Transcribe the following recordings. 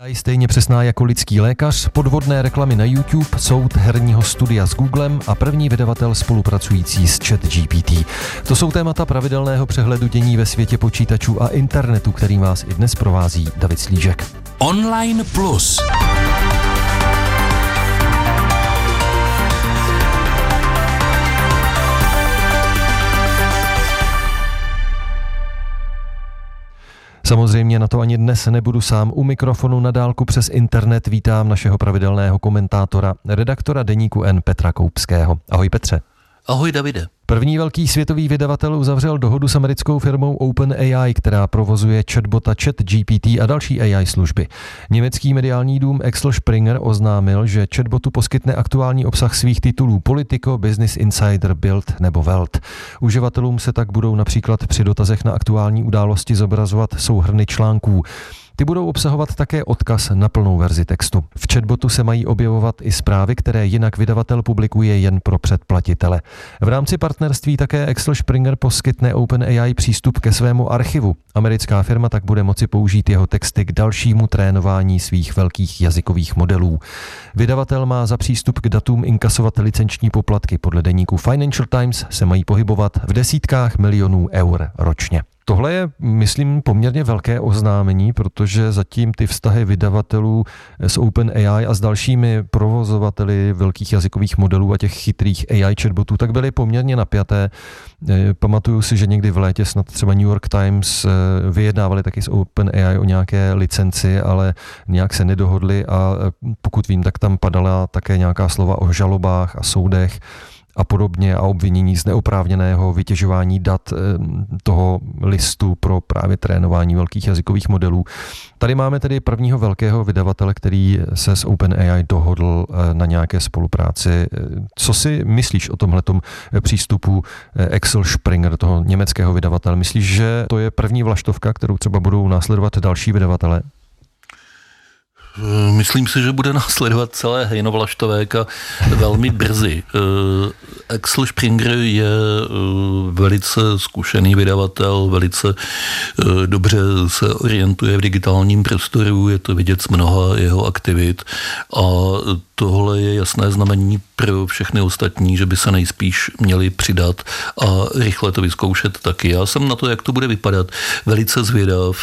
AI stejně přesná jako lidský lékař, podvodné reklamy na YouTube, soud herního studia s Googlem a první vydavatel spolupracující s ChatGPT. To jsou témata pravidelného přehledu dění ve světě počítačů a internetu, který vás i dnes provází David Slížek. Online Plus. Samozřejmě na to ani dnes nebudu sám. U mikrofonu na dálku přes internet vítám našeho pravidelného komentátora, redaktora deníku N Petra Koupského. Ahoj Petře. Ahoj Davide. První velký světový vydavatel uzavřel dohodu s americkou firmou OpenAI, která provozuje chatbota ChatGPT a další AI služby. Německý mediální dům Axel Springer oznámil, že chatbotu poskytne aktuální obsah svých titulů Politico, Business Insider, Bild nebo Welt. Uživatelům se tak budou například při dotazech na aktuální události zobrazovat souhrny článků. Ty budou obsahovat také odkaz na plnou verzi textu. V chatbotu se mají objevovat i zprávy, které jinak vydavatel publikuje jen pro předplatitele. V rámci partnerství také Axel Springer poskytne OpenAI přístup ke svému archivu. Americká firma tak bude moci použít jeho texty k dalšímu trénování svých velkých jazykových modelů. Vydavatel má za přístup k datům inkasovat licenční poplatky. Podle deníku Financial Times se mají pohybovat v desítkách milionů eur ročně. Tohle je, myslím, poměrně velké oznámení, protože zatím ty vztahy vydavatelů s OpenAI a s dalšími provozovateli velkých jazykových modelů a těch chytrých AI chatbotů tak byly poměrně napjaté. Eh, pamatuju si, že někdy v létě snad třeba New York Times eh, vyjednávali taky s OpenAI o nějaké licenci, ale nějak se nedohodli a eh, pokud vím, tak tam padala také nějaká slova o žalobách a soudech a podobně a obvinění z neoprávněného vytěžování dat eh, toho listu pro právě trénování velkých jazykových modelů. Tady máme tedy prvního velkého vydavatele, který se s OpenAI dohodl eh, na nějaké spolupráci. Eh, co si myslíš o tomhletom přístupu Excel Springer, toho německého vydavatele? Myslíš, že to je první vlaštovka, kterou třeba budou následovat další vydavatele? Eh, myslím si, že bude následovat celé hejnovlaštovék a velmi brzy. Eh, Axel Springer je eh, velice zkušený vydavatel, velice dobře se orientuje v digitálním prostoru, je to vidět z mnoha jeho aktivit a tohle je jasné znamení pro všechny ostatní, že by se nejspíš měli přidat a rychle to vyzkoušet taky. Já jsem na to, jak to bude vypadat, velice zvědav,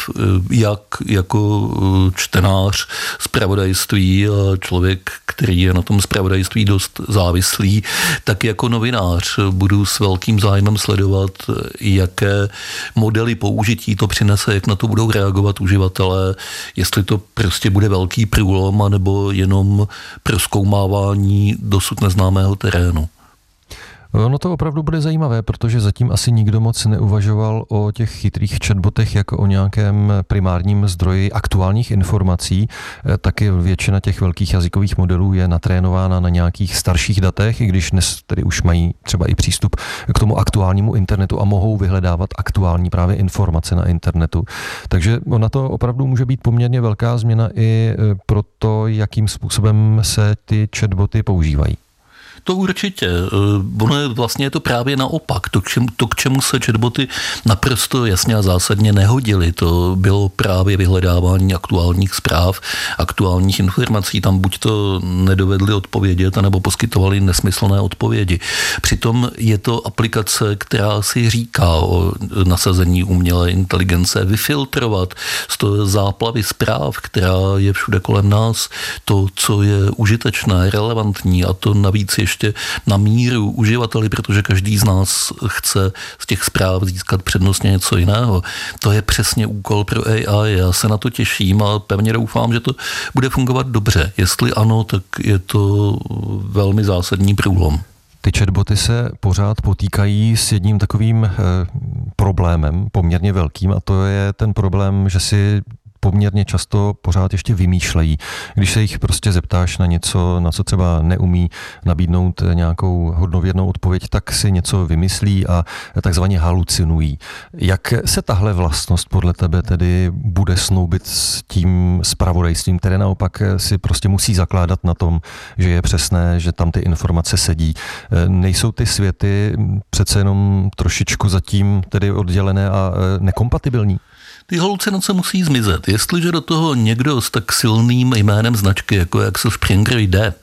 jak jako čtenář zpravodajství a člověk, který je na tom zpravodajství dost závislý, tak jako novinář budu s velkým zájmem sledovat, jaké modely použití to přinese, jak na to budou reagovat uživatelé, jestli to prostě bude velký průlom, anebo jenom proskoumávání dosud neznámého terénu. Ono to opravdu bude zajímavé, protože zatím asi nikdo moc neuvažoval o těch chytrých chatbotech jako o nějakém primárním zdroji aktuálních informací. Eh, taky většina těch velkých jazykových modelů je natrénována na nějakých starších datech, i když dnes tedy už mají třeba i přístup k tomu aktuálnímu internetu a mohou vyhledávat aktuální právě informace na internetu. Takže ona to opravdu může být poměrně velká změna i eh, pro to, jakým způsobem se ty chatboty používají. To určitě. Eh, ono je vlastně je to právě naopak. To k, čemu, to, k čemu se chatboty naprosto jasně a zásadně nehodily, to bylo právě vyhledávání aktuálních zpráv, aktuálních informací. Tam buď to nedovedli odpovědět, anebo poskytovali nesmyslné odpovědi. Přitom je to aplikace, která si říká o nasazení umělé inteligence, vyfiltrovat z toho záplavy zpráv, která je všude kolem nás, to, co je užitečné, relevantní a to navíc ještě ještě na míru uživateli, protože každý z nás chce z těch zpráv získat přednostně něco jiného. To je přesně úkol pro AI. Já se na to těším a pevně doufám, že to bude fungovat dobře. Jestli ano, tak je to velmi zásadní průlom. Ty chatboty se pořád potýkají s jedním takovým e, problémem, poměrně velkým, a to je ten problém, že si poměrně často pořád ještě vymýšlejí. Když se jich prostě zeptáš na něco, na co třeba neumí nabídnout nějakou hodnověrnou odpověď, tak si něco vymyslí a takzvaně halucinují. Jak se tahle vlastnost podle tebe tedy bude snoubit s tím spravodajstvím, které naopak si prostě musí zakládat na tom, že je přesné, že tam ty informace sedí. Nejsou ty světy přece jenom trošičku zatím tedy oddělené a nekompatibilní? Ty halucinace musí zmizet. Jestliže do toho někdo s tak silným jménem značky, jako jak se Springer jde,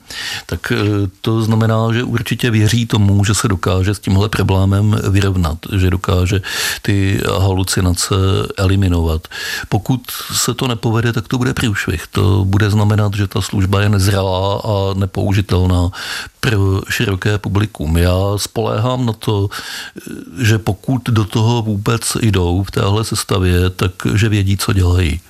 tak eh, to znamená, že určitě věří tomu, že se dokáže s tímhle problémem vyrovnat, že dokáže ty halucinace eliminovat. Pokud se to nepovede, tak to bude průšvih. To bude znamenat, že ta služba je nezralá a nepoužitelná pro široké publikum. Já spoléhám na to, že pokud do toho vůbec jdou v téhle sestavě, takže vědí, co dělají.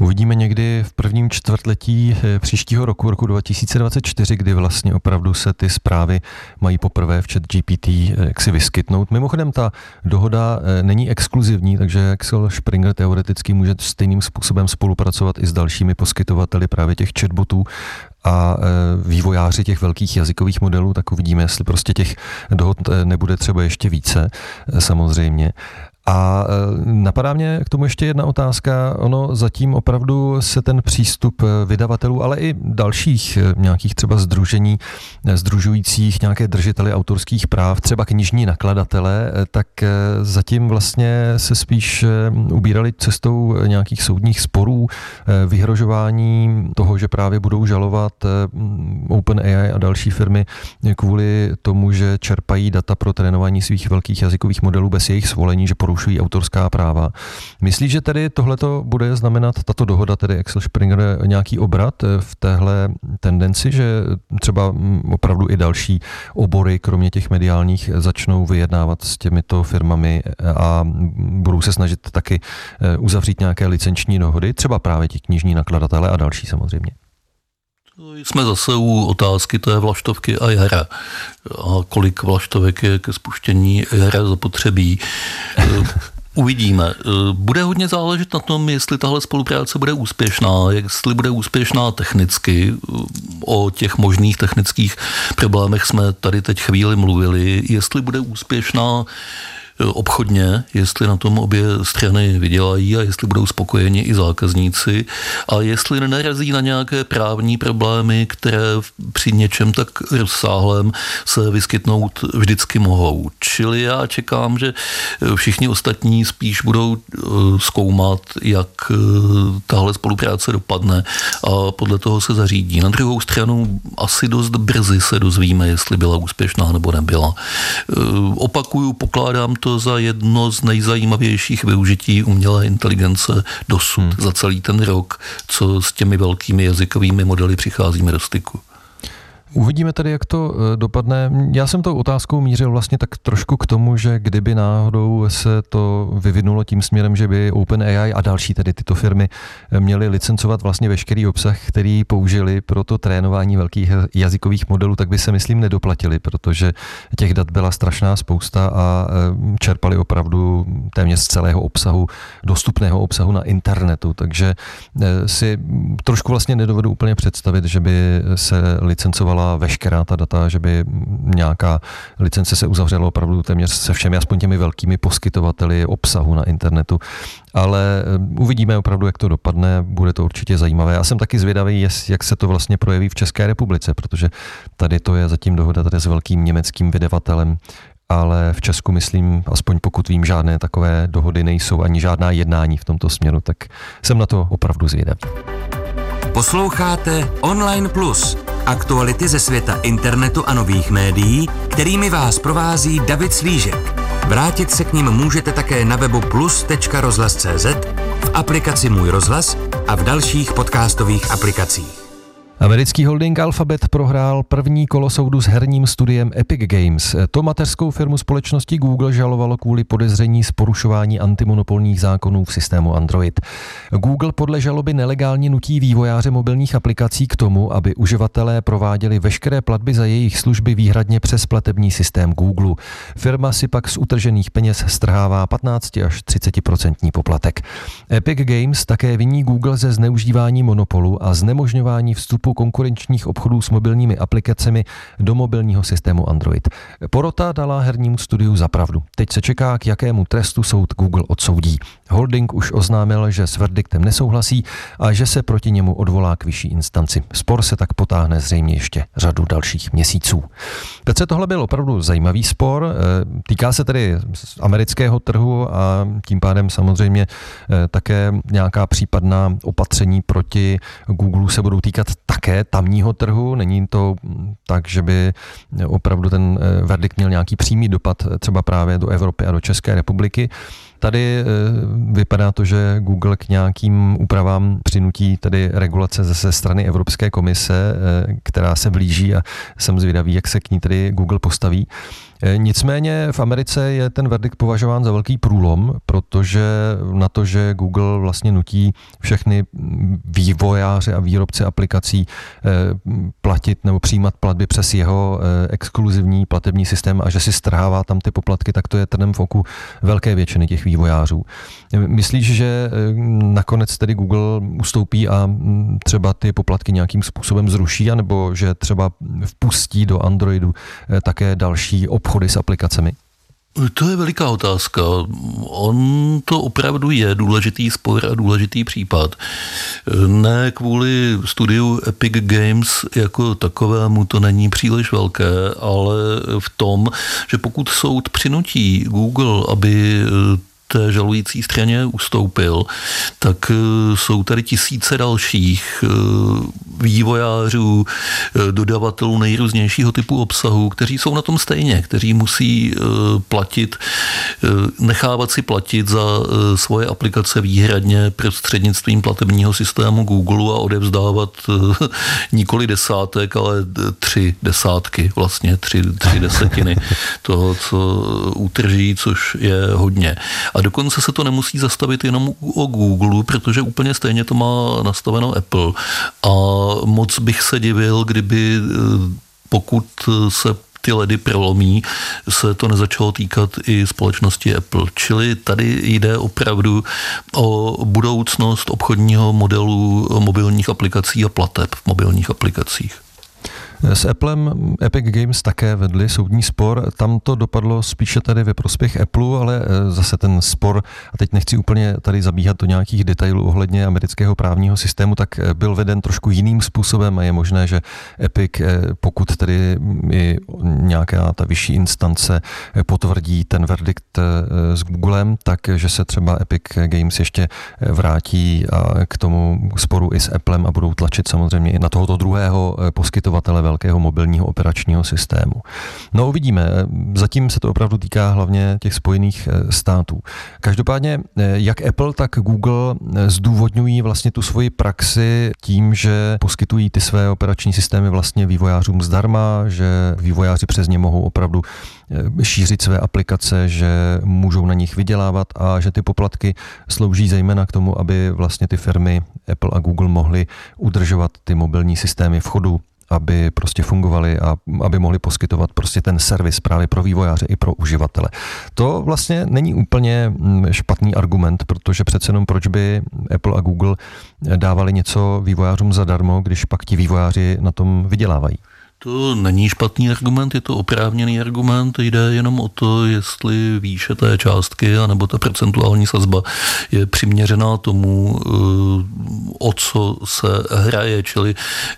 Uvidíme někdy v prvním čtvrtletí eh, příštího roku, roku 2024, kdy vlastně opravdu se ty zprávy mají poprvé v chat GPT eh, jak si vyskytnout. Mimochodem ta dohoda eh, není exkluzivní, takže Axel Springer teoreticky může stejným způsobem spolupracovat i s dalšími poskytovateli právě těch chatbotů a vývojáři těch velkých jazykových modelů, tak uvidíme, jestli prostě těch dohod nebude třeba ještě více, samozřejmě. A e, napadá mě k tomu ještě jedna otázka. Ono zatím opravdu se ten přístup e, vydavatelů, ale i dalších e, nějakých třeba združení, združujících nějaké držiteli autorských práv, třeba knižní nakladatele, tak zatím vlastně se spíš ubírali cestou nějakých soudních sporů, vyhrožování toho, že právě budou žalovat OpenAI a další firmy kvůli tomu, že čerpají data pro trénování svých velkých jazykových modelů bez jejich svolení, že porušují autorská práva. Myslíš, že tedy tohleto bude znamenat, tato dohoda, tedy Axel Springer, nějaký obrat v téhle tendenci, že třeba opravdu i další obory, kromě těch mediálních, začnou vyjednávat s těmito firmami a budou se snažit taky eh, uzavřít nějaké licenční dohody, třeba právě ti knižní nakladatele a další samozřejmě. Jsme zase u otázky té vlaštovky a jara. A kolik vlaštovek je ke spuštění jara zapotřebí. Uvidíme. Bude hodně záležet na tom, jestli tahle spolupráce bude úspěšná, jestli bude úspěšná technicky. O těch možných technických problémech jsme tady teď chvíli mluvili. Jestli bude úspěšná obchodně, jestli na tom obě strany vydělají a jestli budou spokojeni i zákazníci a jestli nenarazí na nějaké právní problémy, které při něčem tak rozsáhlém se vyskytnout vždycky mohou. Čili já čekám, že všichni ostatní spíš budou eh, zkoumat, jak eh, tahle spolupráce dopadne a podle toho se zařídí. Na druhou stranu asi dost brzy se dozvíme, jestli byla úspěšná nebo nebyla. Eh, opakuju, pokládám to za jedno z nejzajímavějších využití umělé inteligence dosud hmm. za celý ten rok, co s těmi velkými jazykovými modely přicházíme do styku. Uvidíme tedy, jak to eh, dopadne. Já jsem tou otázkou mířil vlastně tak trošku k tomu, že kdyby náhodou se to vyvinulo tím směrem, že by OpenAI a další tedy tyto firmy eh, měly licencovat vlastně veškerý obsah, který použili pro to trénování velkých jazykových modelů, tak by se myslím nedoplatili, protože těch dat byla strašná spousta a eh, čerpali opravdu téměř z celého obsahu, dostupného obsahu na internetu. Takže si trošku vlastně nedovedu úplně představit, že by se licencovala uzavřela veškerá ta data, že by nějaká licence se uzavřela opravdu téměř se všemi, aspoň těmi velkými poskytovateli obsahu na internetu. Ale eh, uvidíme opravdu, jak to dopadne, bude to určitě zajímavé. Já jsem taky zvědavý, jak se to vlastně projeví v České republice, protože tady to je zatím dohoda tady s velkým německým vydavatelem, ale v Česku, myslím, aspoň pokud vím, žádné takové dohody nejsou, ani žádná jednání v tomto směru, tak jsem na to opravdu zvědavý. Posloucháte Online Plus, aktuality ze světa internetu a nových médií, kterými vás provází David Slížek. Vrátit se k ním můžete také na webu plus.rozhlas.cz, v aplikaci Můj rozhlas a v dalších podcastových aplikacích. Americký holding Alphabet prohrál první kolo soudu s herním studiem Epic Games. To mateřskou firmu společnosti Google žalovalo kvůli podezření z porušování antimonopolních zákonů v systému Android. Google podle žaloby nelegálně nutí vývojáře mobilních aplikací k tomu, aby uživatelé prováděli veškeré platby za jejich služby výhradně přes platební systém Google. Firma si pak z utržených peněz strhává 15 až 30% poplatek. Epic Games také viní Google ze zneužívání monopolu a znemožňování vstupu přístupu konkurenčních obchodů s mobilními aplikacemi do mobilního systému Android. Porota dala hernímu studiu za pravdu. Teď se čeká, k jakému trestu soud Google odsoudí. Holding už oznámil, že s verdiktem nesouhlasí a že se proti němu odvolá k vyšší instanci. Spor se tak potáhne zřejmě ještě řadu dalších měsíců. Petře, tohle byl opravdu zajímavý spor. Eh, týká se tedy amerického trhu a tím pádem samozřejmě eh, také nějaká případná opatření proti Google se budou týkat také tamního trhu. Není to tak, že by opravdu ten eh, verdikt měl nějaký přímý dopad třeba právě do Evropy a do České republiky. Tady eh, vypadá to, že Google k nějakým úpravám přinutí tedy regulace ze strany Evropské komise, eh, která se blíží a jsem zvědavý, jak se k ní tedy Google postaví. Eh, nicméně v Americe je ten verdikt považován za velký průlom, protože na to, že Google vlastně nutí všechny vývojáře a výrobce aplikací eh, platit nebo přijímat platby přes jeho eh, exkluzivní platební systém a že si strhává tam ty poplatky, tak to je trnem v oku velké většiny těch vývojářů. Myslíš, že nakonec tedy Google ustoupí a mm, třeba ty poplatky nějakým způsobem zruší, anebo že třeba vpustí do Androidu také další obchod obchody s aplikacemi? To je veliká otázka. On to opravdu je důležitý spor a důležitý případ. Ne kvůli studiu Epic Games jako takovému to není příliš velké, ale v tom, že pokud soud přinutí Google, aby té žalující straně ustoupil, tak eh, jsou tady tisíce dalších eh, vývojářů, eh, dodavatelů nejrůznějšího typu obsahu, kteří jsou na tom stejně, kteří musí platit, nechávat si platit za svoje aplikace výhradně prostřednictvím platebního systému Google a odevzdávat nikoli desátek, ale tři desátky, vlastně tři, tři desetiny toho, co utrží, což je hodně. A dokonce se to nemusí zastavit jenom o Google, protože úplně stejně to má nastaveno Apple. A moc bych se divil, kdyby eh, pokud se ty ledy prolomí, se to nezačalo týkat i společnosti Apple. Čili tady jde opravdu o budoucnost obchodního modelu mobilních aplikací a plateb v mobilních aplikacích. S Applem Epic Games také vedli soudní spor. Tam to dopadlo spíše tady ve prospěch Apple, ale eh, zase ten spor, a teď nechci úplně tady zabíhat do nějakých detailů ohledně amerického právního systému, tak eh, byl veden trošku jiným způsobem a je možné, že Epic, eh, pokud tedy i nějaká ta vyšší instance potvrdí ten verdikt s Googlem, tak že se třeba Epic Games ještě vrátí k tomu sporu i s Applem a budou tlačit samozřejmě i na tohoto druhého poskytovatele velkého mobilního operačního systému. No uvidíme, zatím se to opravdu týká hlavně těch spojených eh, států. Každopádně eh, jak Apple, tak Google eh, zdůvodňují vlastně tu svoji praxi tím, že poskytují ty své operační systémy vlastně vývojářům zdarma, že vývojáři přes ně mohou opravdu šířit své aplikace, že můžou na nich vydělávat a že ty poplatky slouží zejména k tomu, aby vlastně ty firmy Apple a Google mohly udržovat ty mobilní systémy v chodu aby prostě fungovaly a aby mohli poskytovat prostě ten servis právě pro vývojáře i pro uživatele. To vlastně není úplně mm, špatný argument, protože přece jenom proč by Apple a Google dávali něco vývojářům zadarmo, když pak ti vývojáři na tom vydělávají. To není špatný argument, je to oprávněný argument, jde jenom o to, jestli výše té částky anebo ta procentuální sazba je přiměřená tomu, eh, o co se hraje, čili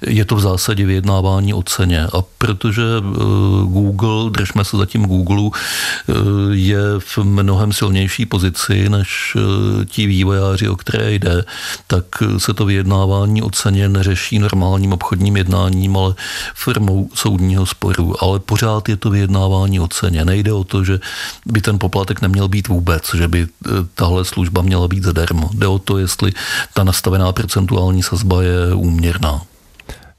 je to v zásadě vyjednávání o ceně. A protože eh, Google, držme se zatím Google, eh, je v mnohem silnější pozici než ti vývojáři, o které jde, tak se to vyjednávání o ceně neřeší normálním obchodním jednáním, ale firmou formou soudního sporu, ale pořád je to vyjednávání o ceně. Nejde o to, že by ten poplatek neměl být vůbec, že by e, tahle služba měla být zadarmo. Jde o to, jestli ta nastavená procentuální sazba je úměrná.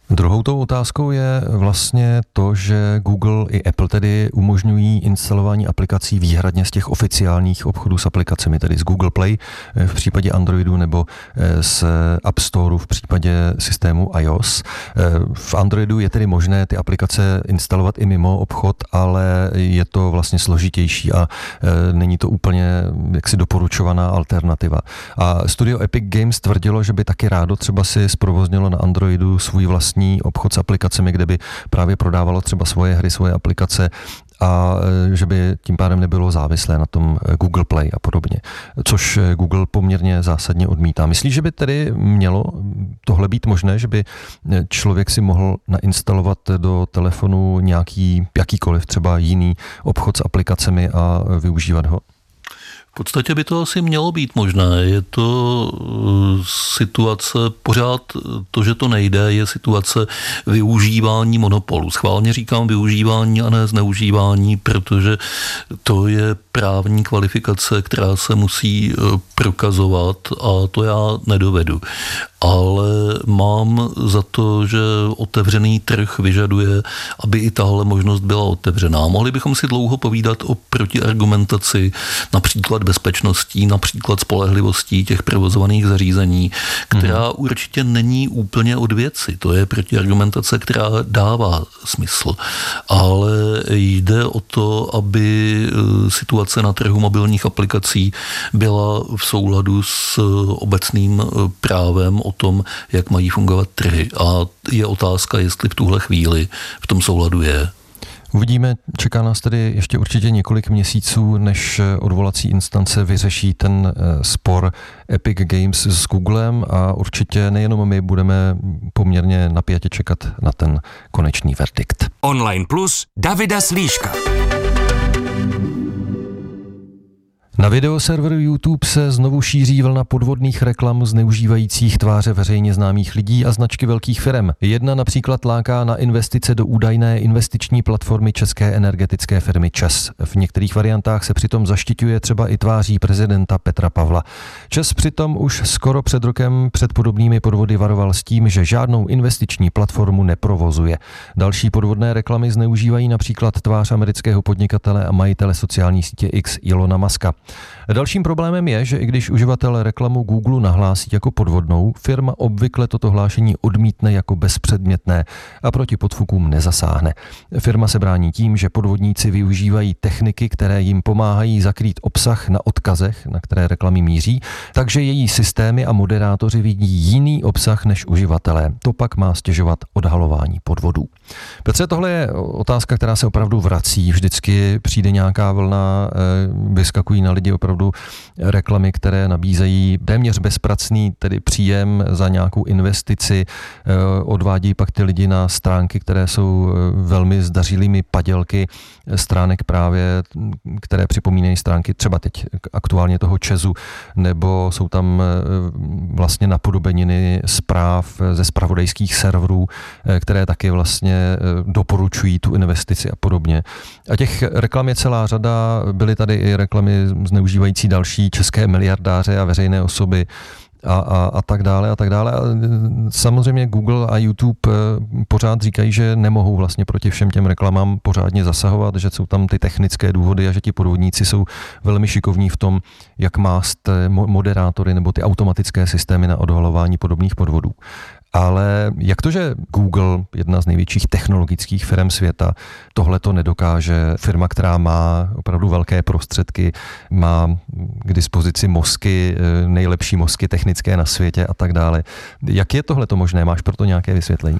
Druhou tou otázkou je vlastně to, že Google i Apple tedy umožňují instalování aplikací výhradně z těch oficiálních obchodů s aplikacemi, tedy z Google Play eh, v případě Androidu nebo eh, z App Store v případě systému iOS. Eh, v Androidu je tedy možné ty aplikace instalovat i mimo obchod, ale je to vlastně složitější a není to úplně jaksi doporučovaná alternativa. A studio Epic Games tvrdilo, že by taky rádo třeba si zprovoznilo na Androidu svůj vlastní vlastní obchod s aplikacemi, kde by právě prodávalo třeba svoje hry, svoje aplikace a e, že by tím pádem nebylo závislé na tom e, Google Play a podobně, což e, Google poměrně zásadně odmítá. Myslíš, že by tedy mělo tohle být možné, že by člověk si mohl nainstalovat do telefonu nějaký, jakýkoliv třeba jiný obchod s aplikacemi a využívat ho? V podstatě by to asi mělo být možné. Je to eh, situace, pořád to, že to nejde, je situace využívání monopolu. Schválně říkám využívání a ne zneužívání, protože to je právní kvalifikace, která se musí eh, prokazovat a to já nedovedu ale mám za to, že otevřený trh vyžaduje, aby i tahle možnost byla otevřená. Mohli bychom si dlouho povídat o protiargumentaci, například bezpečností, například spolehlivostí těch provozovaných zařízení, která hmm. určitě není úplně od věci. To je protiargumentace, která dává smysl. Ale jde o to, aby eh, situace na trhu mobilních aplikací byla v souladu s obecným eh, právem o tom, jak mají fungovat trhy. A je otázka, jestli v tuhle chvíli v tom souladu je. Uvidíme, čeká nás tedy ještě určitě několik měsíců, než odvolací instance vyřeší ten eh, spor Epic Games s Googlem a určitě nejenom my budeme poměrně napjatě čekat na ten konečný verdikt. Online Plus Davida Slíška. Na videoserveru YouTube se znovu šíří vlna podvodných reklam zneužívajících tváře veřejně známých lidí a značky velkých firm. Jedna například láká na investice do údajné investiční platformy české energetické firmy ČES. V některých variantách se přitom zaštiťuje třeba i tváří prezidenta Petra Pavla. ČES přitom už skoro před rokem před podobnými podvody varoval s tím, že žádnou investiční platformu neprovozuje. Další podvodné reklamy zneužívají například tvář amerického podnikatele a majitele sociální sítě X Ilona Maska. Dalším problémem je, že i když uživatel reklamu Google nahlásí jako podvodnou, firma obvykle toto hlášení odmítne jako bezpředmětné a proti podfukům nezasáhne. Firma se brání tím, že podvodníci využívají techniky, které jim pomáhají zakrýt obsah na odkazech, na které reklamy míří, takže její systémy a moderátoři vidí jiný obsah než uživatelé. To pak má stěžovat odhalování podvodů. Petře, tohle je otázka, která se opravdu vrací. Vždycky přijde nějaká vlna, eh, vyskakují na lidi opravdu reklamy, které nabízejí téměř bezpracný tedy příjem za nějakou investici, eh, odvádí pak ty lidi na stránky, které jsou eh, velmi zdařilými padělky stránek právě, které připomínají stránky třeba teď aktuálně toho Čezu, nebo jsou tam vlastně napodobeniny zpráv ze spravodajských serverů, které taky vlastně Eh, doporučují tu investici a podobně. A těch reklam je celá řada, byly tady i reklamy zneužívající další české miliardáře a veřejné osoby, a, a, a tak dále a tak dále. A samozřejmě Google a YouTube eh, pořád říkají, že nemohou vlastně proti všem těm reklamám pořádně zasahovat, že jsou tam ty technické důvody a že ti podvodníci jsou velmi šikovní v tom, jak mást moderátory nebo ty automatické systémy na odhalování podobných podvodů. Ale jak to, že Google, jedna z největších technologických firm světa, tohle to nedokáže? Firma, která má opravdu velké prostředky, má k dispozici mozky, eh, nejlepší mozky technické na světě a tak dále. Jak je tohle to možné? Máš proto nějaké vysvětlení?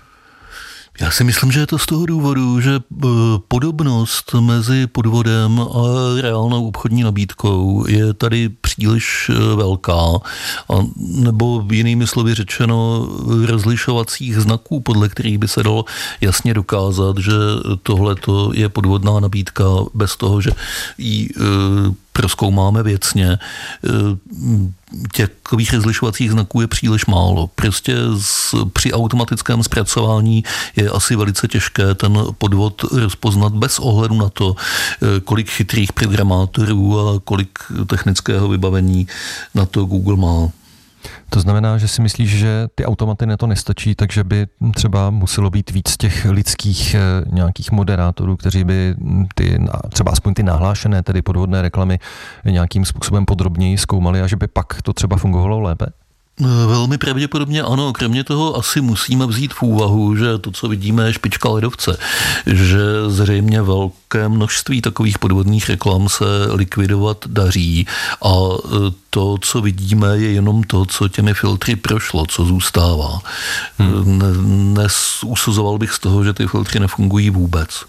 Já si myslím, že je to z toho důvodu, že eh, podobnost mezi podvodem a reálnou obchodní nabídkou je tady příliš eh, velká, a nebo jinými slovy řečeno rozlišovacích znaků, podle kterých by se dalo jasně dokázat, že tohle je podvodná nabídka bez toho, že ji proskoumáme věcně, e, těch rozlišovacích znaků je příliš málo. Prostě z, při automatickém zpracování je asi velice těžké ten podvod rozpoznat bez ohledu na to, e, kolik chytrých programátorů a kolik technického vybavení na to Google má. To znamená, že si myslíš, že ty automaty na to nestačí, takže by třeba muselo být víc těch lidských eh, nějakých moderátorů, kteří by ty, třeba aspoň ty nahlášené, tedy podvodné reklamy nějakým způsobem podrobněji zkoumali a že by pak to třeba fungovalo lépe? Velmi pravděpodobně ano. Kromě toho asi musíme vzít v úvahu, že to, co vidíme, je špička ledovce. Že zřejmě velké množství takových podvodných reklam se likvidovat daří a e, to, co vidíme, je jenom to, co těmi filtry prošlo, co zůstává. Hmm. Nesuzoval bych z toho, že ty filtry nefungují vůbec.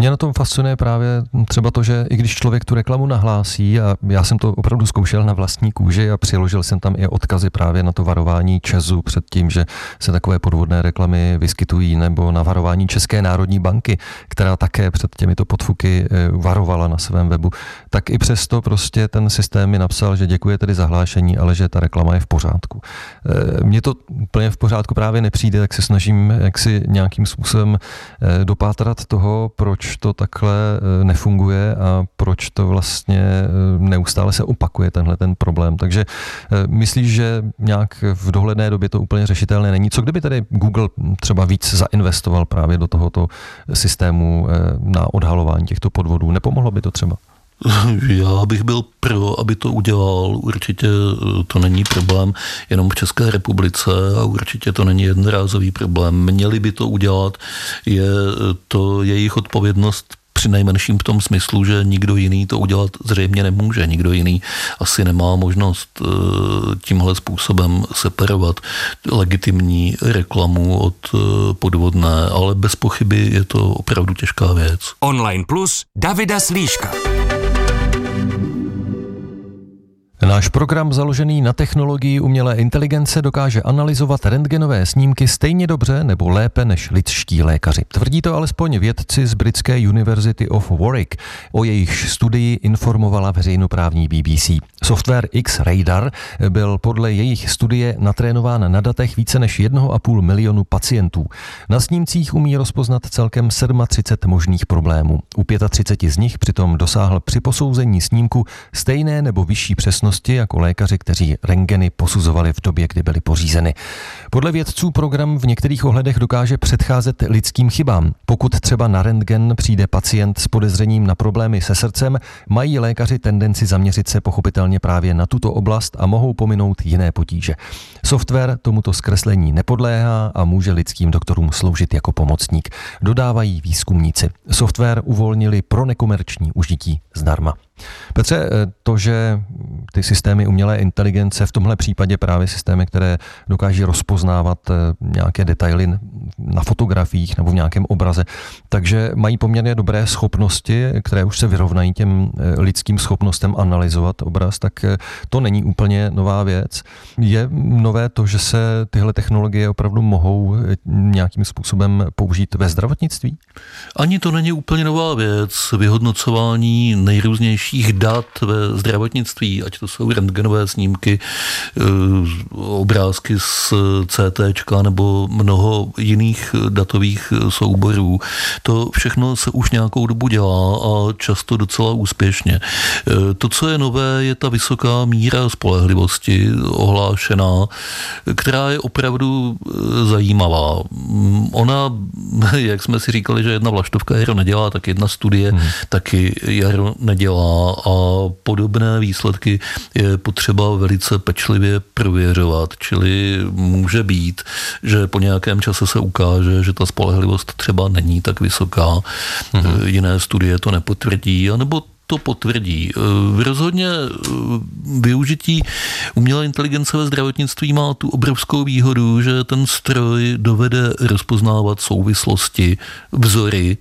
Mě na tom fascinuje právě třeba to, že i když člověk tu reklamu nahlásí, a já jsem to opravdu zkoušel na vlastní kůži a přiložil jsem tam i odkazy právě na to varování Česu před tím, že se takové podvodné reklamy vyskytují, nebo na varování České národní banky, která také před těmito podfuky eh, varovala na svém webu, tak i přesto prostě ten systém mi napsal, že děkuje tedy zahlášení, ale že ta reklama je v pořádku. Eh, mně to úplně v pořádku právě nepřijde, tak se snažím jak si nějakým způsobem eh, dopátrat toho, proč to takhle eh, nefunguje a proč to vlastně eh, neustále se opakuje tenhle ten problém. Takže eh, myslíš, že nějak v dohledné době to úplně řešitelné není? Co kdyby tedy Google třeba víc zainvestoval právě do tohoto systému na odhalování těchto podvodů? Nepomohlo by to třeba? Já bych byl pro, aby to udělal. Určitě to není problém jenom v České republice a určitě to není jednorázový problém. Měli by to udělat, je to jejich odpovědnost při nejmenším v tom smyslu, že nikdo jiný to udělat zřejmě nemůže. Nikdo jiný asi nemá možnost eh, tímhle způsobem separovat legitimní reklamu od eh, podvodné, ale bez pochyby je to opravdu těžká věc. Online Plus Davida Slíška. Náš program založený na technologii umělé inteligence dokáže analyzovat rentgenové snímky stejně dobře nebo lépe než lidští lékaři. Tvrdí to alespoň vědci z britské University of Warwick. O jejich studii informovala veřejnoprávní BBC. Software X-Radar byl podle jejich studie natrénován na datech více než 1,5 milionu pacientů. Na snímcích umí rozpoznat celkem 37 možných problémů. U 35 z nich přitom dosáhl při posouzení snímku stejné nebo vyšší přesnosti jako lékaři, kteří rengeny posuzovali v době, kdy byly pořízeny. Podle vědců program v některých ohledech dokáže předcházet lidským chybám. Pokud třeba na rentgen přijde pacient s podezřením na problémy se srdcem, mají lékaři tendenci zaměřit se pochopitelně právě na tuto oblast a mohou pominout jiné potíže. Software tomuto zkreslení nepodléhá a může lidským doktorům sloužit jako pomocník, dodávají výzkumníci. Software uvolnili pro nekomerční užití zdarma. Petře, eh, to, že ty systémy umělé inteligence, v tomhle případě právě systémy, které dokáží rozpoznávat eh, nějaké detaily na fotografiích nebo v nějakém obraze, takže mají poměrně dobré schopnosti, které už se vyrovnají těm eh, lidským schopnostem analyzovat obraz, tak to není úplně nová věc. Je nové to, že se tyhle technologie opravdu mohou nějakým způsobem použít ve zdravotnictví? Ani to není úplně nová věc. Vyhodnocování nejrůznějších nejnovějších dat ve zdravotnictví, ať to jsou rentgenové snímky, eh, obrázky z CT nebo mnoho jiných datových souborů. To všechno se už nějakou dobu dělá a často docela úspěšně. Eh, to, co je nové, je ta vysoká míra spolehlivosti ohlášená, která je opravdu eh, zajímavá. Ona, jak jsme si říkali, že jedna vlaštovka jaro nedělá, tak jedna studie hmm. taky jaro nedělá a podobné výsledky je potřeba velice pečlivě prověřovat, čili může být, že po nějakém čase se ukáže, že ta spolehlivost třeba není tak vysoká, mm-hmm. jiné studie to nepotvrdí, anebo to potvrdí. Eh, rozhodně eh, využití umělé inteligence ve zdravotnictví má tu obrovskou výhodu, že ten stroj dovede rozpoznávat souvislosti, vzory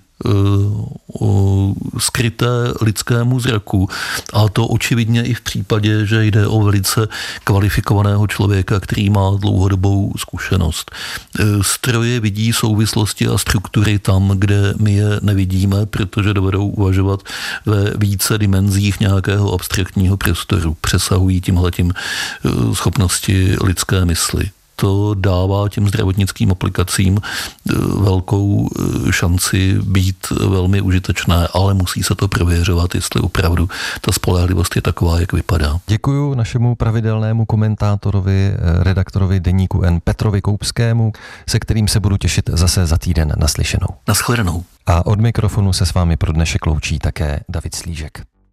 skryté lidskému zraku. A to očividně i v případě, že jde o velice kvalifikovaného člověka, který má dlouhodobou zkušenost. Eh, stroje vidí souvislosti a struktury tam, kde my je nevidíme, protože dovedou uvažovat ve více dimenzích nějakého abstraktního prostoru. Přesahují tímhletím eh, schopnosti lidské mysli to dává těm zdravotnickým aplikacím eh, velkou eh, šanci být velmi užitečné, ale musí se to prověřovat, jestli opravdu ta spolehlivost je taková, jak vypadá. Děkuji našemu pravidelnému komentátorovi, eh, redaktorovi deníku N Petrovi Koupskému, se kterým se budu těšit zase za týden naslyšenou. Naschledanou. A od mikrofonu se s vámi pro dnešek loučí také David Slížek.